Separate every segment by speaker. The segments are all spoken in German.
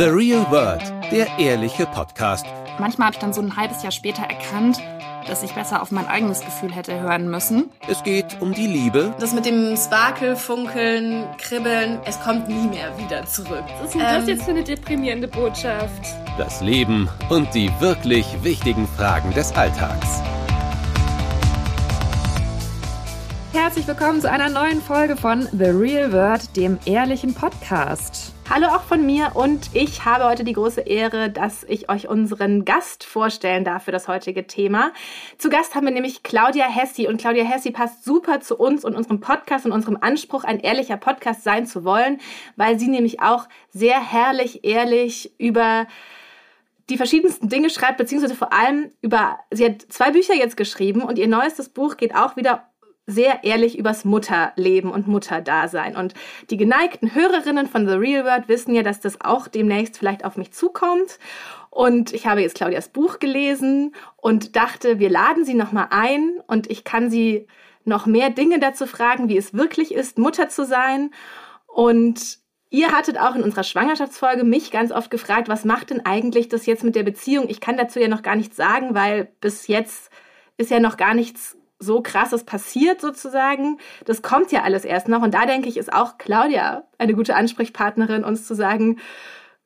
Speaker 1: The Real World, der ehrliche Podcast.
Speaker 2: Manchmal habe ich dann so ein halbes Jahr später erkannt, dass ich besser auf mein eigenes Gefühl hätte hören müssen.
Speaker 1: Es geht um die Liebe.
Speaker 3: Das mit dem Sparkel, Funkeln, Kribbeln, es kommt nie mehr wieder zurück.
Speaker 4: Was ist denn das jetzt für eine deprimierende Botschaft?
Speaker 1: Das Leben und die wirklich wichtigen Fragen des Alltags.
Speaker 4: Herzlich willkommen zu einer neuen Folge von The Real World, dem ehrlichen Podcast.
Speaker 3: Hallo auch von mir und ich habe heute die große Ehre, dass ich euch unseren Gast vorstellen darf für das heutige Thema. Zu Gast haben wir nämlich Claudia Hessi und Claudia Hessi passt super zu uns und unserem Podcast und unserem Anspruch, ein ehrlicher Podcast sein zu wollen, weil sie nämlich auch sehr herrlich, ehrlich über die verschiedensten Dinge schreibt, beziehungsweise vor allem über, sie hat zwei Bücher jetzt geschrieben und ihr neuestes Buch geht auch wieder sehr ehrlich übers Mutterleben und Mutterdasein. Und die geneigten Hörerinnen von The Real World wissen ja, dass das auch demnächst vielleicht auf mich zukommt. Und ich habe jetzt Claudias Buch gelesen und dachte, wir laden sie nochmal ein und ich kann sie noch mehr Dinge dazu fragen, wie es wirklich ist, Mutter zu sein. Und ihr hattet auch in unserer Schwangerschaftsfolge mich ganz oft gefragt, was macht denn eigentlich das jetzt mit der Beziehung? Ich kann dazu ja noch gar nichts sagen, weil bis jetzt ist ja noch gar nichts so krasses passiert sozusagen. Das kommt ja alles erst noch. Und da denke ich, ist auch Claudia eine gute Ansprechpartnerin, uns zu sagen,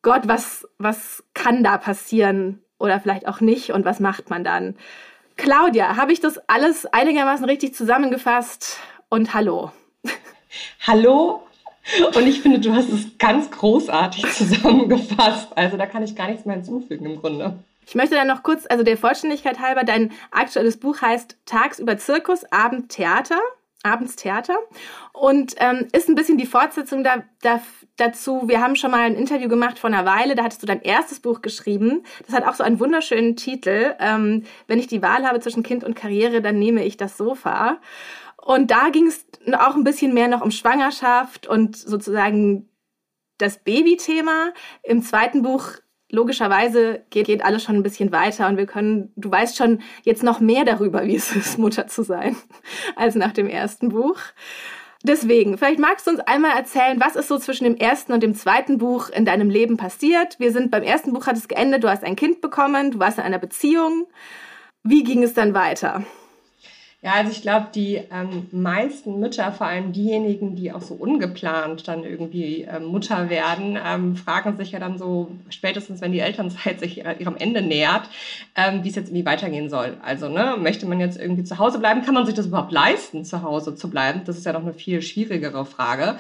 Speaker 3: Gott, was, was kann da passieren oder vielleicht auch nicht und was macht man dann? Claudia, habe ich das alles einigermaßen richtig zusammengefasst? Und hallo.
Speaker 5: Hallo. Und ich finde, du hast es ganz großartig zusammengefasst. Also da kann ich gar nichts mehr hinzufügen im Grunde.
Speaker 3: Ich möchte dann noch kurz, also der Vollständigkeit halber, dein aktuelles Buch heißt Tagsüber Zirkus, Abend Theater. Abends Theater und ähm, ist ein bisschen die Fortsetzung da, da, dazu. Wir haben schon mal ein Interview gemacht vor einer Weile, da hattest du dein erstes Buch geschrieben. Das hat auch so einen wunderschönen Titel. Ähm, Wenn ich die Wahl habe zwischen Kind und Karriere, dann nehme ich das Sofa. Und da ging es auch ein bisschen mehr noch um Schwangerschaft und sozusagen das Babythema. Im zweiten Buch logischerweise geht, geht alles schon ein bisschen weiter und wir können, du weißt schon jetzt noch mehr darüber, wie es ist, Mutter zu sein, als nach dem ersten Buch. Deswegen, vielleicht magst du uns einmal erzählen, was ist so zwischen dem ersten und dem zweiten Buch in deinem Leben passiert? Wir sind beim ersten Buch hat es geendet, du hast ein Kind bekommen, du warst in einer Beziehung. Wie ging es dann weiter?
Speaker 5: Ja, also ich glaube, die ähm, meisten Mütter, vor allem diejenigen, die auch so ungeplant dann irgendwie ähm, Mutter werden, ähm, fragen sich ja dann so, spätestens wenn die Elternzeit sich ihrem Ende nähert, ähm, wie es jetzt irgendwie weitergehen soll. Also, ne, möchte man jetzt irgendwie zu Hause bleiben? Kann man sich das überhaupt leisten, zu Hause zu bleiben? Das ist ja noch eine viel schwierigere Frage.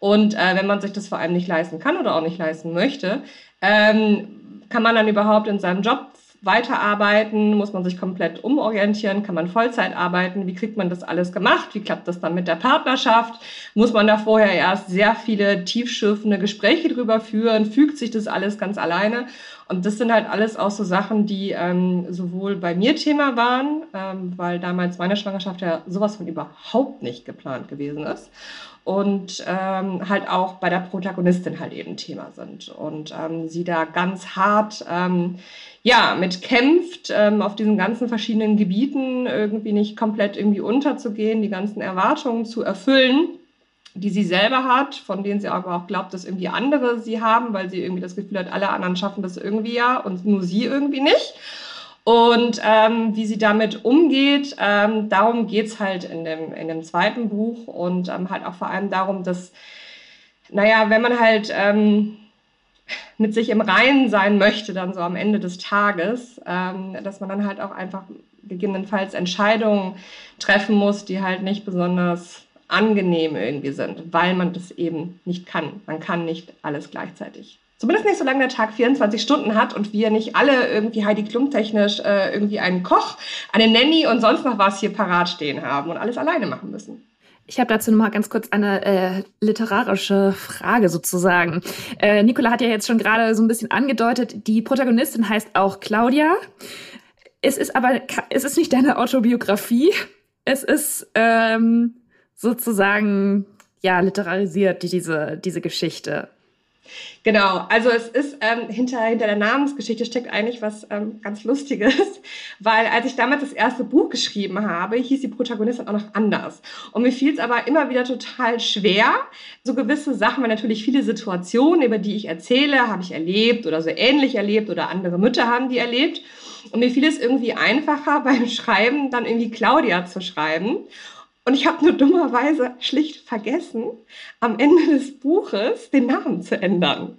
Speaker 5: Und äh, wenn man sich das vor allem nicht leisten kann oder auch nicht leisten möchte, ähm, kann man dann überhaupt in seinem Job weiterarbeiten? Muss man sich komplett umorientieren? Kann man Vollzeit arbeiten? Wie kriegt man das alles gemacht? Wie klappt das dann mit der Partnerschaft? Muss man da vorher erst sehr viele tiefschürfende Gespräche drüber führen? Fügt sich das alles ganz alleine? Und das sind halt alles auch so Sachen, die ähm, sowohl bei mir Thema waren, ähm, weil damals meine Schwangerschaft ja sowas von überhaupt nicht geplant gewesen ist und ähm, halt auch bei der Protagonistin halt eben Thema sind und ähm, sie da ganz hart ähm, ja mit kämpft ähm, auf diesen ganzen verschiedenen Gebieten irgendwie nicht komplett irgendwie unterzugehen, die ganzen Erwartungen zu erfüllen die sie selber hat, von denen sie aber auch glaubt, dass irgendwie andere sie haben, weil sie irgendwie das Gefühl hat, alle anderen schaffen das irgendwie ja und nur sie irgendwie nicht. Und ähm, wie sie damit umgeht, ähm, darum geht's halt in dem, in dem zweiten Buch und ähm, halt auch vor allem darum, dass, naja, wenn man halt ähm, mit sich im Reinen sein möchte, dann so am Ende des Tages, ähm, dass man dann halt auch einfach gegebenenfalls Entscheidungen treffen muss, die halt nicht besonders angenehm irgendwie sind, weil man das eben nicht kann. Man kann nicht alles gleichzeitig. Zumindest nicht, solange der Tag 24 Stunden hat und wir nicht alle irgendwie Heidi Klum technisch äh, irgendwie einen Koch, eine Nanny und sonst noch was hier parat stehen haben und alles alleine machen müssen.
Speaker 4: Ich habe dazu noch mal ganz kurz eine äh, literarische Frage sozusagen. Äh, Nicola hat ja jetzt schon gerade so ein bisschen angedeutet, die Protagonistin heißt auch Claudia. Es ist aber, es ist nicht deine Autobiografie. Es ist ähm, sozusagen ja literarisiert diese diese Geschichte.
Speaker 5: Genau, also es ist ähm, hinter, hinter der Namensgeschichte steckt eigentlich was ähm, ganz Lustiges, weil als ich damals das erste Buch geschrieben habe, hieß die Protagonistin auch noch anders. Und mir fiel es aber immer wieder total schwer, so gewisse Sachen, weil natürlich viele Situationen, über die ich erzähle, habe ich erlebt oder so ähnlich erlebt oder andere Mütter haben die erlebt. Und mir fiel es irgendwie einfacher beim Schreiben dann irgendwie Claudia zu schreiben. Und ich habe nur dummerweise schlicht vergessen, am Ende des Buches den Namen zu ändern.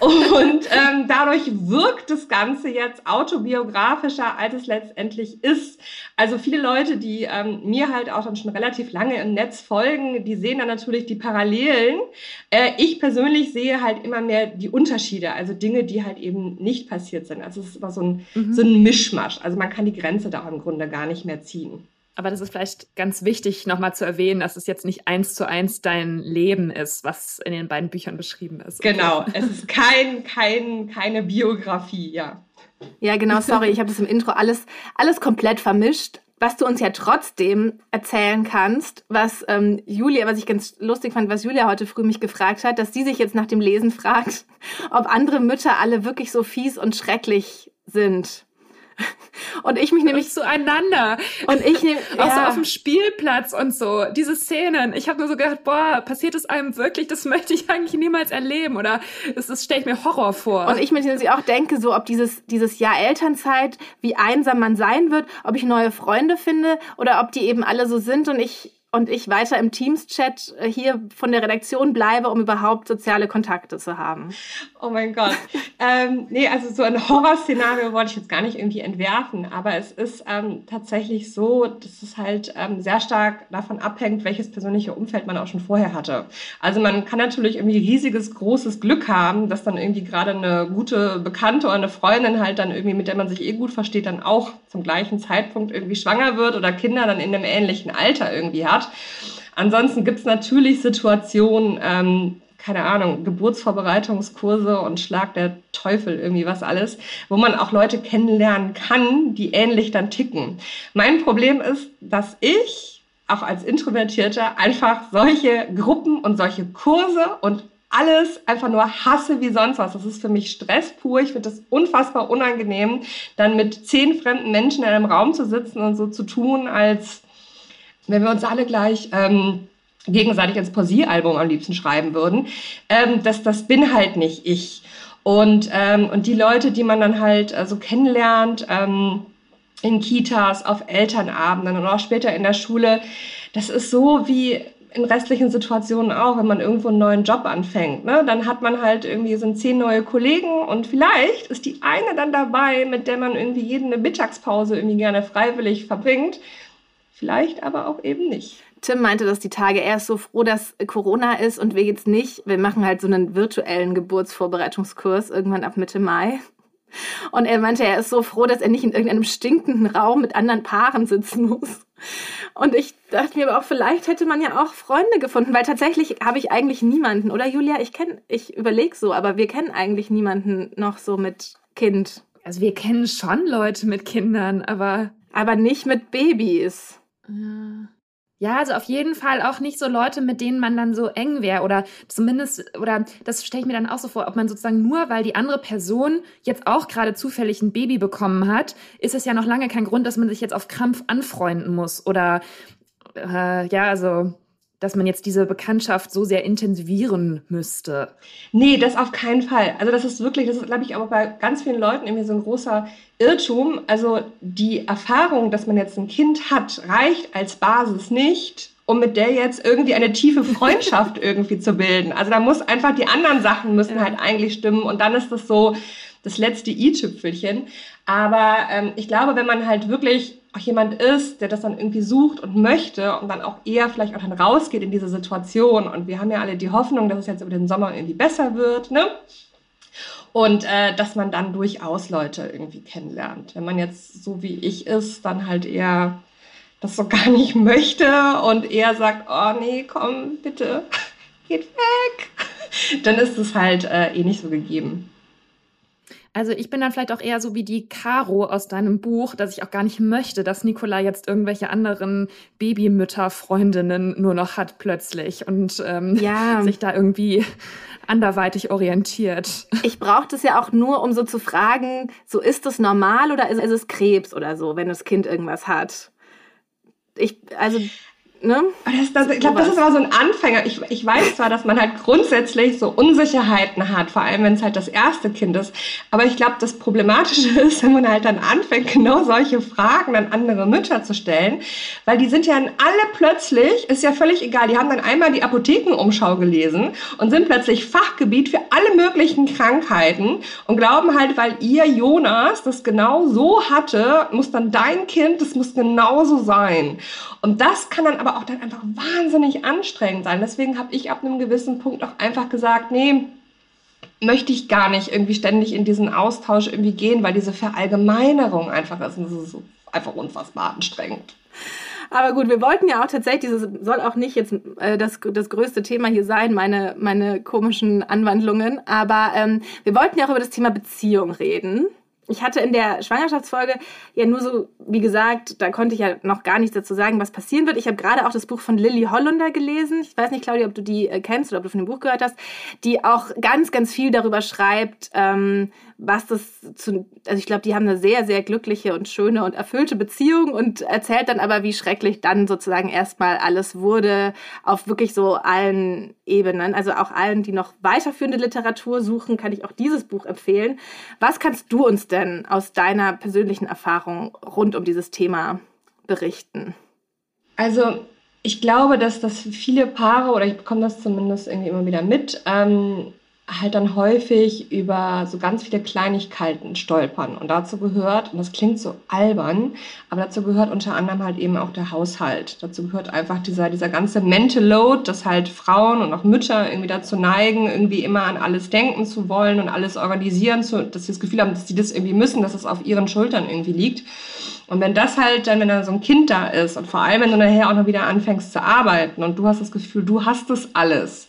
Speaker 5: Und ähm, dadurch wirkt das Ganze jetzt autobiografischer, als es letztendlich ist. Also viele Leute, die ähm, mir halt auch dann schon relativ lange im Netz folgen, die sehen dann natürlich die Parallelen. Äh, ich persönlich sehe halt immer mehr die Unterschiede, also Dinge, die halt eben nicht passiert sind. Also es ist immer so ein, mhm. so ein Mischmasch. Also man kann die Grenze da im Grunde gar nicht mehr ziehen.
Speaker 4: Aber das ist vielleicht ganz wichtig, nochmal zu erwähnen, dass es jetzt nicht eins zu eins dein Leben ist, was in den beiden Büchern beschrieben ist.
Speaker 5: Okay. Genau, es ist kein, kein, keine Biografie, ja.
Speaker 3: Ja, genau, sorry, ich habe das im Intro alles, alles komplett vermischt. Was du uns ja trotzdem erzählen kannst, was ähm, Julia, was ich ganz lustig fand, was Julia heute früh mich gefragt hat, dass sie sich jetzt nach dem Lesen fragt, ob andere Mütter alle wirklich so fies und schrecklich sind. Und ich mich nämlich
Speaker 4: zueinander.
Speaker 3: Und ich nehme
Speaker 4: auch ja. so auf dem Spielplatz und so diese Szenen. Ich habe nur so gedacht, boah, passiert es einem wirklich? Das möchte ich eigentlich niemals erleben oder das, das stelle ich mir Horror vor.
Speaker 3: Und ich mir auch denke, so ob dieses dieses Jahr Elternzeit, wie einsam man sein wird, ob ich neue Freunde finde oder ob die eben alle so sind und ich und ich weiter im Teams-Chat äh, hier von der Redaktion bleibe, um überhaupt soziale Kontakte zu haben.
Speaker 5: Oh mein Gott. ähm, nee, also so ein Horrorszenario wollte ich jetzt gar nicht irgendwie entwerfen, aber es ist ähm, tatsächlich so, dass es halt ähm, sehr stark davon abhängt, welches persönliche Umfeld man auch schon vorher hatte. Also man kann natürlich irgendwie riesiges, großes Glück haben, dass dann irgendwie gerade eine gute Bekannte oder eine Freundin halt dann irgendwie, mit der man sich eh gut versteht, dann auch zum gleichen Zeitpunkt irgendwie schwanger wird oder Kinder dann in einem ähnlichen Alter irgendwie hat. Ansonsten gibt es natürlich Situationen, ähm, keine Ahnung, Geburtsvorbereitungskurse und Schlag der Teufel, irgendwie was alles, wo man auch Leute kennenlernen kann, die ähnlich dann ticken. Mein Problem ist, dass ich auch als Introvertierter einfach solche Gruppen und solche Kurse und alles einfach nur hasse wie sonst was. Das ist für mich Stress pur. Ich finde das unfassbar unangenehm, dann mit zehn fremden Menschen in einem Raum zu sitzen und so zu tun, als wenn wir uns alle gleich ähm, gegenseitig ins Posieralbum am liebsten schreiben würden, ähm, das, das bin halt nicht ich. Und, ähm, und die Leute, die man dann halt äh, so kennenlernt, ähm, in Kitas, auf Elternabenden und auch später in der Schule, das ist so wie in restlichen Situationen auch, wenn man irgendwo einen neuen Job anfängt. Ne? Dann hat man halt irgendwie, sind zehn neue Kollegen und vielleicht ist die eine dann dabei, mit der man irgendwie jede Mittagspause irgendwie gerne freiwillig verbringt. Vielleicht aber auch eben nicht.
Speaker 3: Tim meinte dass die Tage, er ist so froh, dass Corona ist und wir jetzt nicht. Wir machen halt so einen virtuellen Geburtsvorbereitungskurs irgendwann ab Mitte Mai. Und er meinte, er ist so froh, dass er nicht in irgendeinem stinkenden Raum mit anderen Paaren sitzen muss. Und ich dachte mir aber auch, vielleicht hätte man ja auch Freunde gefunden, weil tatsächlich habe ich eigentlich niemanden, oder Julia? Ich kenne, ich überlege so, aber wir kennen eigentlich niemanden noch so mit Kind.
Speaker 4: Also wir kennen schon Leute mit Kindern, aber.
Speaker 3: Aber nicht mit Babys.
Speaker 4: Ja. Ja, also auf jeden Fall auch nicht so Leute, mit denen man dann so eng wäre oder zumindest, oder das stelle ich mir dann auch so vor, ob man sozusagen nur, weil die andere Person jetzt auch gerade zufällig ein Baby bekommen hat, ist es ja noch lange kein Grund, dass man sich jetzt auf Krampf anfreunden muss oder äh, ja, also dass man jetzt diese Bekanntschaft so sehr intensivieren müsste.
Speaker 5: Nee, das auf keinen Fall. Also das ist wirklich, das ist, glaube ich, aber bei ganz vielen Leuten irgendwie so ein großer Irrtum. Also die Erfahrung, dass man jetzt ein Kind hat, reicht als Basis nicht, um mit der jetzt irgendwie eine tiefe Freundschaft irgendwie zu bilden. Also da muss einfach die anderen Sachen müssen ja. halt eigentlich stimmen und dann ist das so das letzte i-Tüpfelchen. Aber ähm, ich glaube, wenn man halt wirklich auch jemand ist, der das dann irgendwie sucht und möchte und dann auch eher vielleicht auch dann rausgeht in diese Situation. Und wir haben ja alle die Hoffnung, dass es jetzt über den Sommer irgendwie besser wird, ne? Und äh, dass man dann durchaus Leute irgendwie kennenlernt. Wenn man jetzt so wie ich ist, dann halt eher das so gar nicht möchte und eher sagt, oh nee, komm, bitte, geht weg, dann ist es halt äh, eh nicht so gegeben.
Speaker 4: Also ich bin dann vielleicht auch eher so wie die Caro aus deinem Buch, dass ich auch gar nicht möchte, dass Nicola jetzt irgendwelche anderen Babymütter-Freundinnen nur noch hat plötzlich und ähm, ja. sich da irgendwie anderweitig orientiert.
Speaker 3: Ich brauche das ja auch nur, um so zu fragen, so ist es normal oder ist, ist es Krebs oder so, wenn das Kind irgendwas hat? Ich, also Ne?
Speaker 5: Das, das, ich glaube, das ist aber so ein Anfänger. Ich, ich weiß zwar, dass man halt grundsätzlich so Unsicherheiten hat, vor allem wenn es halt das erste Kind ist. Aber ich glaube, das Problematische ist, wenn man halt dann anfängt, genau solche Fragen an andere Mütter zu stellen, weil die sind ja alle plötzlich, ist ja völlig egal, die haben dann einmal die Apothekenumschau gelesen und sind plötzlich Fachgebiet für alle möglichen Krankheiten und glauben halt, weil ihr Jonas das genau so hatte, muss dann dein Kind, das muss genauso sein. Und das kann dann aber auch dann einfach wahnsinnig anstrengend sein. Deswegen habe ich ab einem gewissen Punkt auch einfach gesagt, nee, möchte ich gar nicht irgendwie ständig in diesen Austausch irgendwie gehen, weil diese Verallgemeinerung einfach ist. Und das ist einfach unfassbar anstrengend.
Speaker 3: Aber gut, wir wollten ja auch tatsächlich, das soll auch nicht jetzt äh, das, das größte Thema hier sein, meine, meine komischen Anwandlungen, aber ähm, wir wollten ja auch über das Thema Beziehung reden ich hatte in der Schwangerschaftsfolge ja nur so, wie gesagt, da konnte ich ja noch gar nichts dazu sagen, was passieren wird. Ich habe gerade auch das Buch von Lilly Hollunder gelesen. Ich weiß nicht, Claudia, ob du die äh, kennst oder ob du von dem Buch gehört hast, die auch ganz, ganz viel darüber schreibt, ähm, was das zu, also ich glaube, die haben eine sehr, sehr glückliche und schöne und erfüllte Beziehung und erzählt dann aber, wie schrecklich dann sozusagen erstmal alles wurde, auf wirklich so allen Ebenen. Also auch allen, die noch weiterführende Literatur suchen, kann ich auch dieses Buch empfehlen. Was kannst du uns denn aus deiner persönlichen Erfahrung rund um dieses Thema berichten?
Speaker 5: Also ich glaube, dass das viele Paare, oder ich bekomme das zumindest irgendwie immer wieder mit, ähm, halt dann häufig über so ganz viele Kleinigkeiten stolpern. Und dazu gehört, und das klingt so albern, aber dazu gehört unter anderem halt eben auch der Haushalt. Dazu gehört einfach dieser, dieser ganze Mental Load, dass halt Frauen und auch Mütter irgendwie dazu neigen, irgendwie immer an alles denken zu wollen und alles organisieren zu, dass sie das Gefühl haben, dass sie das irgendwie müssen, dass es auf ihren Schultern irgendwie liegt. Und wenn das halt dann, wenn da so ein Kind da ist und vor allem, wenn du nachher auch noch wieder anfängst zu arbeiten und du hast das Gefühl, du hast das alles,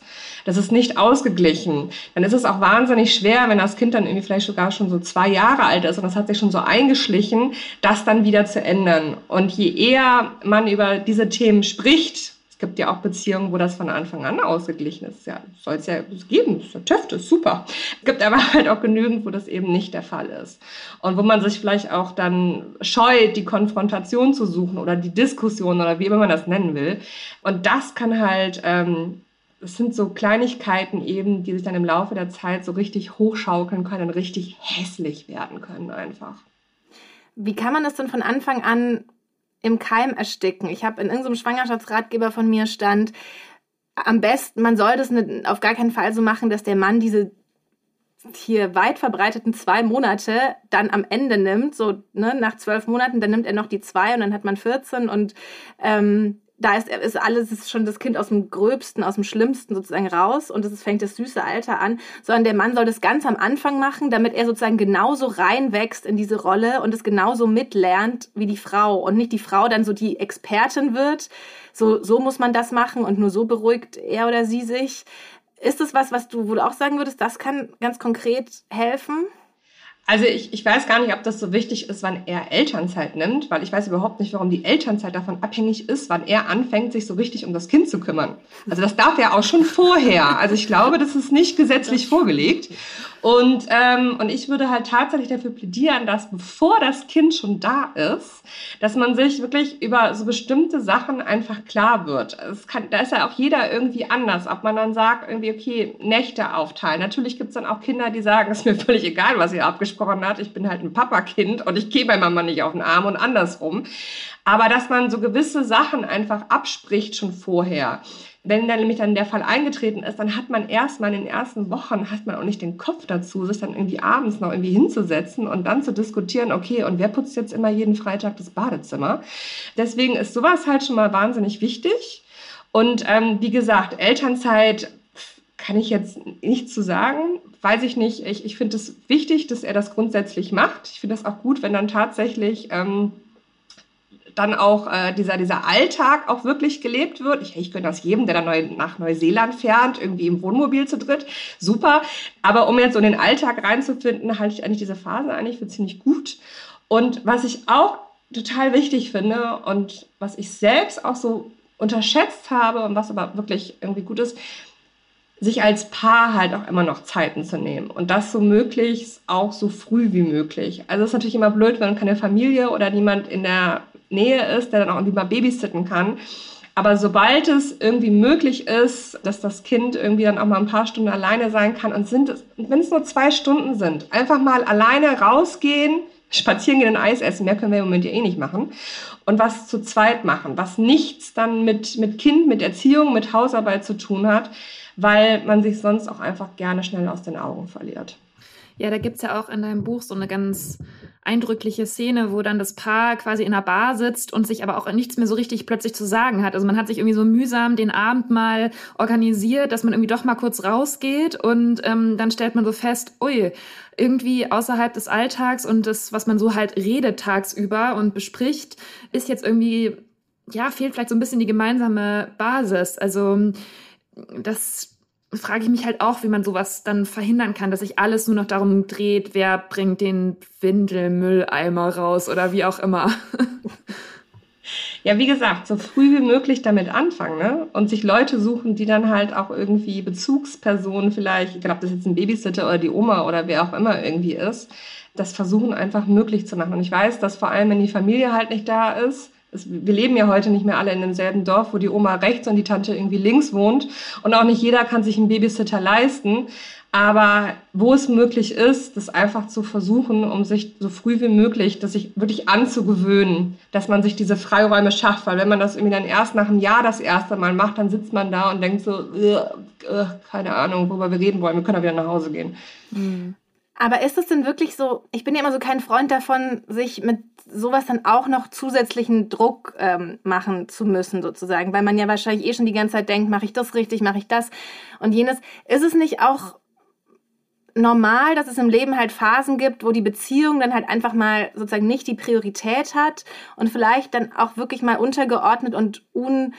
Speaker 5: das ist nicht ausgeglichen. Dann ist es auch wahnsinnig schwer, wenn das Kind dann irgendwie vielleicht sogar schon so zwei Jahre alt ist und das hat sich schon so eingeschlichen, das dann wieder zu ändern. Und je eher man über diese Themen spricht, es gibt ja auch Beziehungen, wo das von Anfang an ausgeglichen ist. Ja, soll es ja geben. Das ist ja ist super. Es gibt aber halt auch genügend, wo das eben nicht der Fall ist. Und wo man sich vielleicht auch dann scheut, die Konfrontation zu suchen oder die Diskussion oder wie immer man das nennen will. Und das kann halt ähm, es sind so Kleinigkeiten eben, die sich dann im Laufe der Zeit so richtig hochschaukeln können und richtig hässlich werden können einfach.
Speaker 3: Wie kann man das denn von Anfang an im Keim ersticken? Ich habe in irgendeinem Schwangerschaftsratgeber von mir stand, am besten, man soll das auf gar keinen Fall so machen, dass der Mann diese hier weit verbreiteten zwei Monate dann am Ende nimmt, so ne, nach zwölf Monaten, dann nimmt er noch die zwei und dann hat man 14 und ähm, da ist, ist alles ist schon das Kind aus dem Gröbsten, aus dem Schlimmsten sozusagen raus und es fängt das süße Alter an, sondern der Mann soll das ganz am Anfang machen, damit er sozusagen genauso reinwächst in diese Rolle und es genauso mitlernt wie die Frau und nicht die Frau dann so die Expertin wird. So, so muss man das machen und nur so beruhigt er oder sie sich. Ist das was, was du, wo du auch sagen würdest, das kann ganz konkret helfen?
Speaker 5: Also ich, ich weiß gar nicht, ob das so wichtig ist, wann er Elternzeit nimmt, weil ich weiß überhaupt nicht, warum die Elternzeit davon abhängig ist, wann er anfängt, sich so richtig um das Kind zu kümmern. Also das darf er auch schon vorher. Also ich glaube, das ist nicht gesetzlich vorgelegt. Und, ähm, und ich würde halt tatsächlich dafür plädieren, dass bevor das Kind schon da ist, dass man sich wirklich über so bestimmte Sachen einfach klar wird. Es kann, da ist ja auch jeder irgendwie anders, ob man dann sagt, irgendwie, okay, Nächte aufteilen. Natürlich gibt's dann auch Kinder, die sagen, es ist mir völlig egal, was ihr abgesprochen habt, ich bin halt ein Papakind und ich gehe bei Mama nicht auf den Arm und andersrum. Aber dass man so gewisse Sachen einfach abspricht schon vorher wenn dann nämlich dann der Fall eingetreten ist, dann hat man erstmal in den ersten Wochen, hat man auch nicht den Kopf dazu, sich dann irgendwie abends noch irgendwie hinzusetzen und dann zu diskutieren, okay, und wer putzt jetzt immer jeden Freitag das Badezimmer? Deswegen ist sowas halt schon mal wahnsinnig wichtig. Und ähm, wie gesagt, Elternzeit kann ich jetzt nichts zu sagen, weiß ich nicht. Ich, ich finde es wichtig, dass er das grundsätzlich macht. Ich finde es auch gut, wenn dann tatsächlich... Ähm, dann auch äh, dieser, dieser Alltag auch wirklich gelebt wird. Ich, ich gönne das jedem, der dann neu, nach Neuseeland fährt, irgendwie im Wohnmobil zu dritt. Super. Aber um jetzt so in den Alltag reinzufinden, halte ich eigentlich diese Phase eigentlich für ziemlich gut. Und was ich auch total wichtig finde und was ich selbst auch so unterschätzt habe und was aber wirklich irgendwie gut ist, sich als Paar halt auch immer noch Zeiten zu nehmen und das so möglichst auch so früh wie möglich. Also es ist natürlich immer blöd, wenn keine Familie oder niemand in der Nähe ist, der dann auch mal babysitten kann. Aber sobald es irgendwie möglich ist, dass das Kind irgendwie dann auch mal ein paar Stunden alleine sein kann und sind wenn es nur zwei Stunden sind, einfach mal alleine rausgehen, spazieren gehen und Eis essen, mehr können wir im Moment ja eh nicht machen. Und was zu zweit machen, was nichts dann mit, mit Kind, mit Erziehung, mit Hausarbeit zu tun hat, weil man sich sonst auch einfach gerne schnell aus den Augen verliert.
Speaker 4: Ja, da gibt's ja auch in deinem Buch so eine ganz eindrückliche Szene, wo dann das Paar quasi in einer Bar sitzt und sich aber auch nichts mehr so richtig plötzlich zu sagen hat. Also man hat sich irgendwie so mühsam den Abend mal organisiert, dass man irgendwie doch mal kurz rausgeht und ähm, dann stellt man so fest, ui, irgendwie außerhalb des Alltags und das, was man so halt redet tagsüber und bespricht, ist jetzt irgendwie, ja, fehlt vielleicht so ein bisschen die gemeinsame Basis. Also das frage ich mich halt auch, wie man sowas dann verhindern kann, dass sich alles nur noch darum dreht, wer bringt den Windelmülleimer raus oder wie auch immer.
Speaker 5: Ja, wie gesagt, so früh wie möglich damit anfangen ne? und sich Leute suchen, die dann halt auch irgendwie Bezugspersonen vielleicht, egal ob das jetzt ein Babysitter oder die Oma oder wer auch immer irgendwie ist, das versuchen einfach möglich zu machen. Und ich weiß, dass vor allem, wenn die Familie halt nicht da ist, wir leben ja heute nicht mehr alle in demselben Dorf, wo die Oma rechts und die Tante irgendwie links wohnt. Und auch nicht jeder kann sich einen Babysitter leisten. Aber wo es möglich ist, das einfach zu versuchen, um sich so früh wie möglich, das sich wirklich anzugewöhnen, dass man sich diese Freiräume schafft. Weil wenn man das irgendwie dann erst nach einem Jahr das erste Mal macht, dann sitzt man da und denkt so, keine Ahnung, worüber wir reden wollen, wir können auch wieder nach Hause gehen.
Speaker 3: Mhm. Aber ist es denn wirklich so, ich bin ja immer so kein Freund davon, sich mit sowas dann auch noch zusätzlichen Druck ähm, machen zu müssen, sozusagen, weil man ja wahrscheinlich eh schon die ganze Zeit denkt, mache ich das richtig, mache ich das und jenes. Ist es nicht auch normal, dass es im Leben halt Phasen gibt, wo die Beziehung dann halt einfach mal sozusagen nicht die Priorität hat und vielleicht dann auch wirklich mal untergeordnet und un,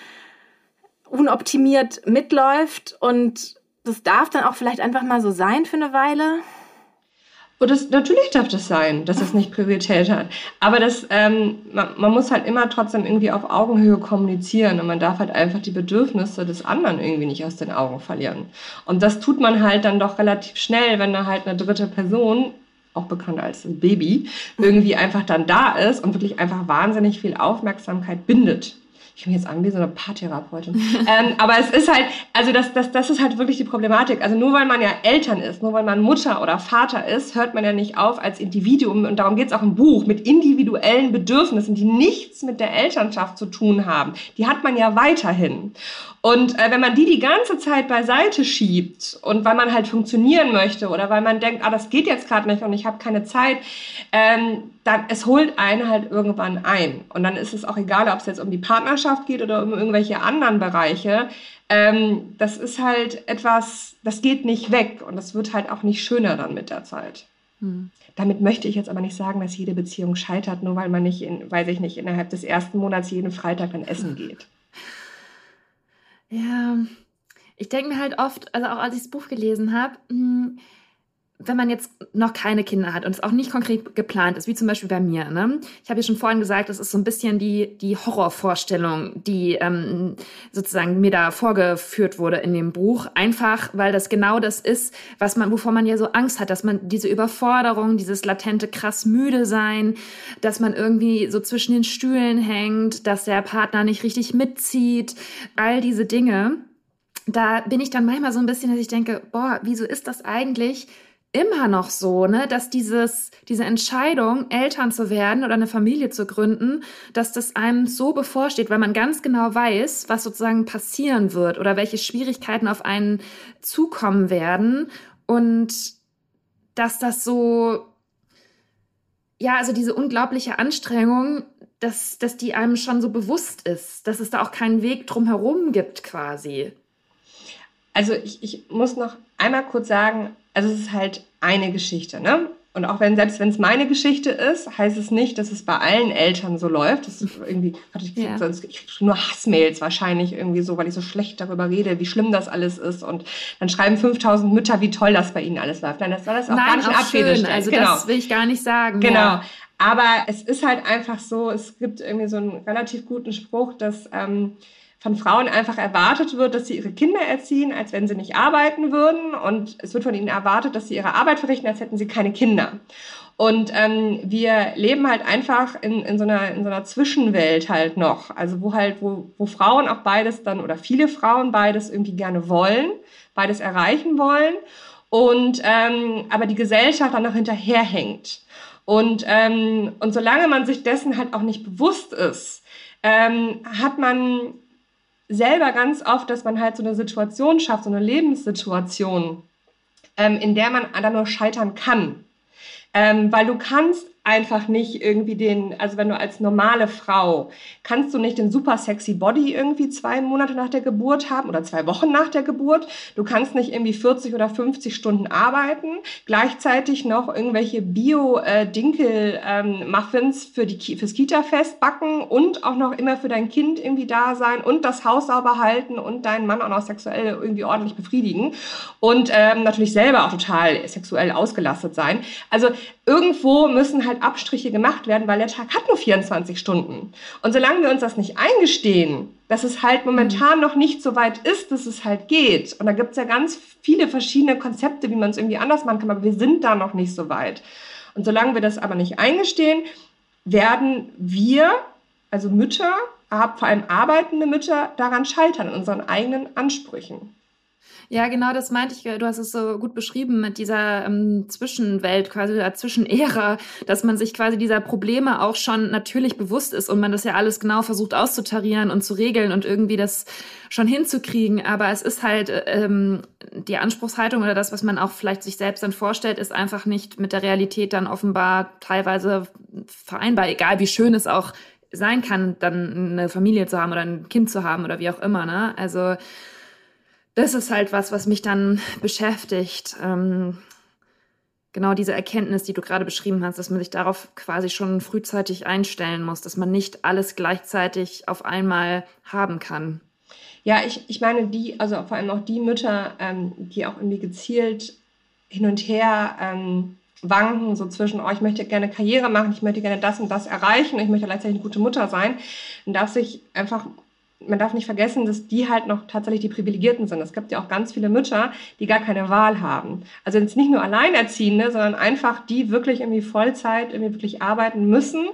Speaker 3: unoptimiert mitläuft und das darf dann auch vielleicht einfach mal so sein für eine Weile?
Speaker 5: Und das, natürlich darf das sein, dass es nicht Priorität hat. Aber das, ähm, man, man, muss halt immer trotzdem irgendwie auf Augenhöhe kommunizieren und man darf halt einfach die Bedürfnisse des anderen irgendwie nicht aus den Augen verlieren. Und das tut man halt dann doch relativ schnell, wenn da halt eine dritte Person auch bekannt als Baby, irgendwie einfach dann da ist und wirklich einfach wahnsinnig viel Aufmerksamkeit bindet ich komme jetzt an wie so eine Paartherapeutin. ähm, aber es ist halt, also das, das, das ist halt wirklich die Problematik. Also nur weil man ja Eltern ist, nur weil man Mutter oder Vater ist, hört man ja nicht auf als Individuum. Und darum geht es auch im Buch, mit individuellen Bedürfnissen, die nichts mit der Elternschaft zu tun haben. Die hat man ja weiterhin. Und äh, wenn man die die ganze Zeit beiseite schiebt und weil man halt funktionieren möchte oder weil man denkt, ah, das geht jetzt gerade nicht und ich habe keine Zeit, ähm, dann es holt einen halt irgendwann ein. Und dann ist es auch egal, ob es jetzt um die Partnerschaft geht oder um irgendwelche anderen Bereiche. Ähm, das ist halt etwas, das geht nicht weg und das wird halt auch nicht schöner dann mit der Zeit. Hm. Damit möchte ich jetzt aber nicht sagen, dass jede Beziehung scheitert, nur weil man nicht, in, weiß ich nicht, innerhalb des ersten Monats jeden Freitag dann essen geht.
Speaker 4: Ja, ich denke mir halt oft, also auch als ich das Buch gelesen habe, hm, wenn man jetzt noch keine Kinder hat und es auch nicht konkret geplant ist, wie zum Beispiel bei mir, ne? Ich habe ja schon vorhin gesagt, das ist so ein bisschen die, die Horrorvorstellung, die ähm, sozusagen mir da vorgeführt wurde in dem Buch. Einfach, weil das genau das ist, was man, wovor man ja so Angst hat, dass man diese Überforderung, dieses latente krass müde sein, dass man irgendwie so zwischen den Stühlen hängt, dass der Partner nicht richtig mitzieht, all diese Dinge. Da bin ich dann manchmal so ein bisschen, dass ich denke, boah, wieso ist das eigentlich? Immer noch so, ne, dass dieses, diese Entscheidung, Eltern zu werden oder eine Familie zu gründen, dass das einem so bevorsteht, weil man ganz genau weiß, was sozusagen passieren wird oder welche Schwierigkeiten auf einen zukommen werden und dass das so, ja, also diese unglaubliche Anstrengung, dass, dass die einem schon so bewusst ist, dass es da auch keinen Weg drumherum gibt quasi.
Speaker 5: Also ich, ich muss noch einmal kurz sagen, also es ist halt eine Geschichte, ne? Und auch wenn, selbst wenn es meine Geschichte ist, heißt es nicht, dass es bei allen Eltern so läuft. Das ist irgendwie, ich kriege ja. krieg nur Hassmails wahrscheinlich irgendwie so, weil ich so schlecht darüber rede, wie schlimm das alles ist. Und dann schreiben 5000 Mütter, wie toll das bei ihnen alles läuft. Nein, das soll das auch
Speaker 4: Nein,
Speaker 5: gar nicht
Speaker 4: schön. Also genau. das will ich gar nicht sagen.
Speaker 5: Genau. Ja. Aber es ist halt einfach so, es gibt irgendwie so einen relativ guten Spruch, dass ähm, von Frauen einfach erwartet wird, dass sie ihre Kinder erziehen, als wenn sie nicht arbeiten würden. Und es wird von ihnen erwartet, dass sie ihre Arbeit verrichten, als hätten sie keine Kinder. Und ähm, wir leben halt einfach in, in, so einer, in so einer Zwischenwelt halt noch. Also wo halt, wo, wo Frauen auch beides dann oder viele Frauen beides irgendwie gerne wollen, beides erreichen wollen. Und ähm, aber die Gesellschaft dann noch hinterherhängt. Und, ähm, und solange man sich dessen halt auch nicht bewusst ist, ähm, hat man selber ganz oft, dass man halt so eine Situation schafft, so eine Lebenssituation, ähm, in der man dann nur scheitern kann. Ähm, weil du kannst einfach nicht irgendwie den, also wenn du als normale Frau, kannst du nicht den super sexy Body irgendwie zwei Monate nach der Geburt haben oder zwei Wochen nach der Geburt. Du kannst nicht irgendwie 40 oder 50 Stunden arbeiten, gleichzeitig noch irgendwelche Bio-Dinkel-Muffins für die, fürs Kita-Fest backen und auch noch immer für dein Kind irgendwie da sein und das Haus sauber halten und deinen Mann auch noch sexuell irgendwie ordentlich befriedigen und ähm, natürlich selber auch total sexuell ausgelastet sein. Also irgendwo müssen halt Abstriche gemacht werden, weil der Tag hat nur 24 Stunden. Und solange wir uns das nicht eingestehen, dass es halt momentan mhm. noch nicht so weit ist, dass es halt geht. Und da gibt es ja ganz viele verschiedene Konzepte, wie man es irgendwie anders machen kann, aber wir sind da noch nicht so weit. Und solange wir das aber nicht eingestehen, werden wir, also Mütter, vor allem arbeitende Mütter, daran scheitern, in unseren eigenen Ansprüchen.
Speaker 4: Ja, genau, das meinte ich. Du hast es so gut beschrieben mit dieser ähm, Zwischenwelt, quasi der Zwischenära, dass man sich quasi dieser Probleme auch schon natürlich bewusst ist und man das ja alles genau versucht auszutarieren und zu regeln und irgendwie das schon hinzukriegen. Aber es ist halt ähm, die Anspruchshaltung oder das, was man auch vielleicht sich selbst dann vorstellt, ist einfach nicht mit der Realität dann offenbar teilweise vereinbar, egal wie schön es auch sein kann, dann eine Familie zu haben oder ein Kind zu haben oder wie auch immer. Ne? Also das ist halt was, was mich dann beschäftigt. Ähm, genau diese Erkenntnis, die du gerade beschrieben hast, dass man sich darauf quasi schon frühzeitig einstellen muss, dass man nicht alles gleichzeitig auf einmal haben kann.
Speaker 5: Ja, ich, ich meine, die, also vor allem auch die Mütter, ähm, die auch irgendwie gezielt hin und her ähm, wanken, so zwischen, oh, ich möchte gerne Karriere machen, ich möchte gerne das und das erreichen, ich möchte gleichzeitig eine gute Mutter sein, dann darf sich einfach man darf nicht vergessen, dass die halt noch tatsächlich die Privilegierten sind. Es gibt ja auch ganz viele Mütter, die gar keine Wahl haben. Also jetzt nicht nur Alleinerziehende, sondern einfach die wirklich irgendwie Vollzeit irgendwie wirklich arbeiten müssen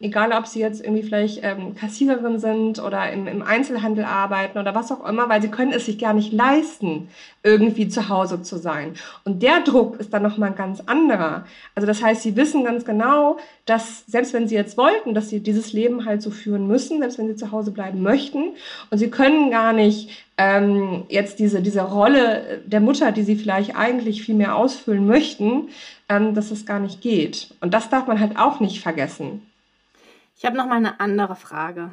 Speaker 5: egal ob sie jetzt irgendwie vielleicht ähm, Kassiererin sind oder im, im Einzelhandel arbeiten oder was auch immer, weil sie können es sich gar nicht leisten, irgendwie zu Hause zu sein. Und der Druck ist dann nochmal ein ganz anderer. Also das heißt, sie wissen ganz genau, dass selbst wenn sie jetzt wollten, dass sie dieses Leben halt so führen müssen, selbst wenn sie zu Hause bleiben möchten, und sie können gar nicht ähm, jetzt diese, diese Rolle der Mutter, die sie vielleicht eigentlich viel mehr ausfüllen möchten, ähm, dass es gar nicht geht. Und das darf man halt auch nicht vergessen.
Speaker 3: Ich habe noch mal eine andere Frage.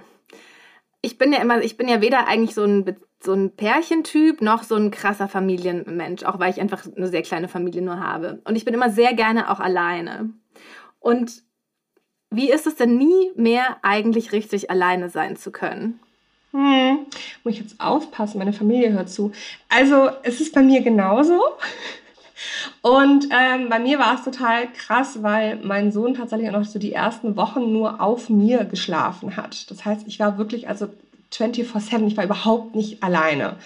Speaker 3: Ich bin ja immer, ich bin ja weder eigentlich so ein so ein Pärchentyp noch so ein krasser Familienmensch, auch weil ich einfach eine sehr kleine Familie nur habe. Und ich bin immer sehr gerne auch alleine. Und wie ist es denn nie mehr eigentlich richtig alleine sein zu können?
Speaker 5: Hm, muss ich jetzt aufpassen, meine Familie hört zu. Also es ist bei mir genauso. Und ähm, bei mir war es total krass, weil mein Sohn tatsächlich auch noch so die ersten Wochen nur auf mir geschlafen hat. Das heißt, ich war wirklich also 24-7, ich war überhaupt nicht alleine.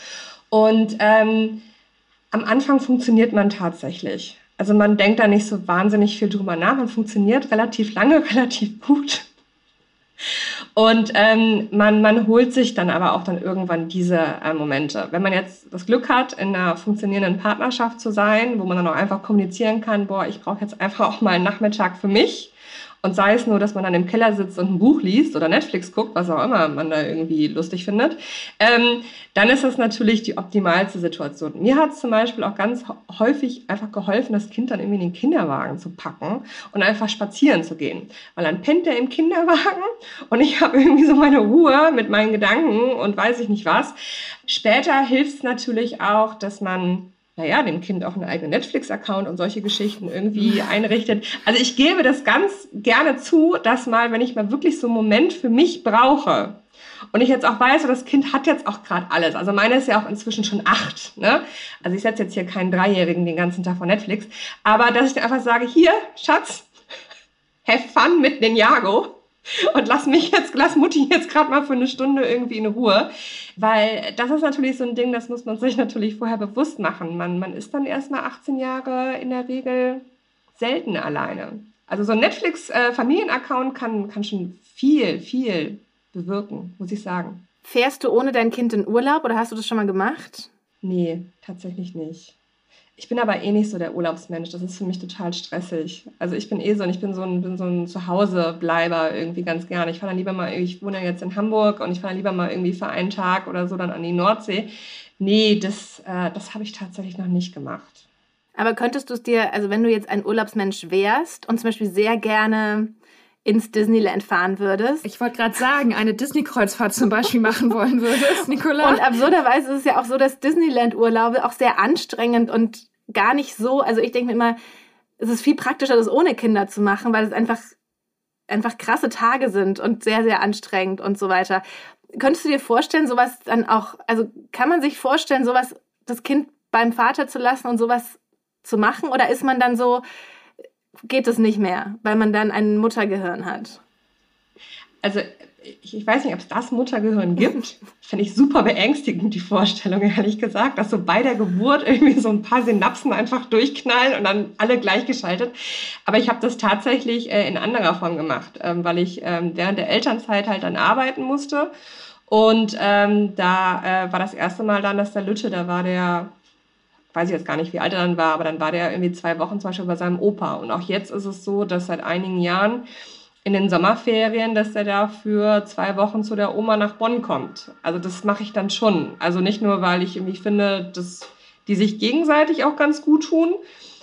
Speaker 5: Und ähm, am Anfang funktioniert man tatsächlich. Also man denkt da nicht so wahnsinnig viel drüber nach. Man funktioniert relativ lange, relativ gut. Und ähm, man, man holt sich dann aber auch dann irgendwann diese äh, Momente. Wenn man jetzt das Glück hat, in einer funktionierenden Partnerschaft zu sein, wo man dann auch einfach kommunizieren kann, boah, ich brauche jetzt einfach auch mal einen Nachmittag für mich und sei es nur, dass man dann im Keller sitzt und ein Buch liest oder Netflix guckt, was auch immer man da irgendwie lustig findet, ähm, dann ist das natürlich die optimalste Situation. Mir hat es zum Beispiel auch ganz häufig einfach geholfen, das Kind dann irgendwie in den Kinderwagen zu packen und einfach spazieren zu gehen. Weil dann pennt er im Kinderwagen und ich habe irgendwie so meine Ruhe mit meinen Gedanken und weiß ich nicht was. Später hilft es natürlich auch, dass man naja, dem Kind auch einen eigenen Netflix-Account und solche Geschichten irgendwie einrichtet. Also ich gebe das ganz gerne zu, dass mal, wenn ich mal wirklich so einen Moment für mich brauche, und ich jetzt auch weiß, das Kind hat jetzt auch gerade alles. Also meine ist ja auch inzwischen schon acht. Ne? Also ich setze jetzt hier keinen Dreijährigen den ganzen Tag vor Netflix. Aber dass ich dann einfach sage, hier, Schatz, have fun mit Ninjago. Und lass mich jetzt, lass Mutti jetzt gerade mal für eine Stunde irgendwie in Ruhe. Weil das ist natürlich so ein Ding, das muss man sich natürlich vorher bewusst machen. Man, man ist dann erstmal 18 Jahre in der Regel selten alleine. Also so ein Netflix-Familienaccount kann, kann schon viel, viel bewirken, muss ich sagen.
Speaker 3: Fährst du ohne dein Kind in Urlaub oder hast du das schon mal gemacht?
Speaker 5: Nee, tatsächlich nicht. Ich bin aber eh nicht so der Urlaubsmensch. Das ist für mich total stressig. Also ich bin eh so, und ich bin so ein, bin so ein Zuhausebleiber irgendwie ganz gerne. Ich fahre dann lieber mal, ich wohne ja jetzt in Hamburg und ich fahre lieber mal irgendwie für einen Tag oder so dann an die Nordsee. Nee, das, äh, das habe ich tatsächlich noch nicht gemacht.
Speaker 3: Aber könntest du es dir, also wenn du jetzt ein Urlaubsmensch wärst und zum Beispiel sehr gerne ins Disneyland fahren würdest.
Speaker 4: Ich wollte gerade sagen, eine Disney-Kreuzfahrt zum Beispiel machen wollen würdest, Nicola.
Speaker 3: Und absurderweise ist es ja auch so, dass Disneyland-Urlaube auch sehr anstrengend und gar nicht so, also ich denke mir immer, es ist viel praktischer, das ohne Kinder zu machen, weil es einfach, einfach krasse Tage sind und sehr, sehr anstrengend und so weiter. Könntest du dir vorstellen, sowas dann auch, also kann man sich vorstellen, sowas, das Kind beim Vater zu lassen und sowas zu machen? Oder ist man dann so, geht es nicht mehr, weil man dann ein Muttergehirn hat.
Speaker 5: Also ich, ich weiß nicht, ob es das Muttergehirn gibt. Finde ich super beängstigend, die Vorstellung, ehrlich gesagt, dass so bei der Geburt irgendwie so ein paar Synapsen einfach durchknallen und dann alle gleichgeschaltet. Aber ich habe das tatsächlich äh, in anderer Form gemacht, ähm, weil ich ähm, während der Elternzeit halt dann arbeiten musste. Und ähm, da äh, war das erste Mal dann, dass der Lütte, da war der weiß ich jetzt gar nicht, wie alt er dann war, aber dann war der irgendwie zwei Wochen zum Beispiel bei seinem Opa. Und auch jetzt ist es so, dass seit einigen Jahren in den Sommerferien, dass der da für zwei Wochen zu der Oma nach Bonn kommt. Also das mache ich dann schon. Also nicht nur, weil ich irgendwie finde, dass die sich gegenseitig auch ganz gut tun,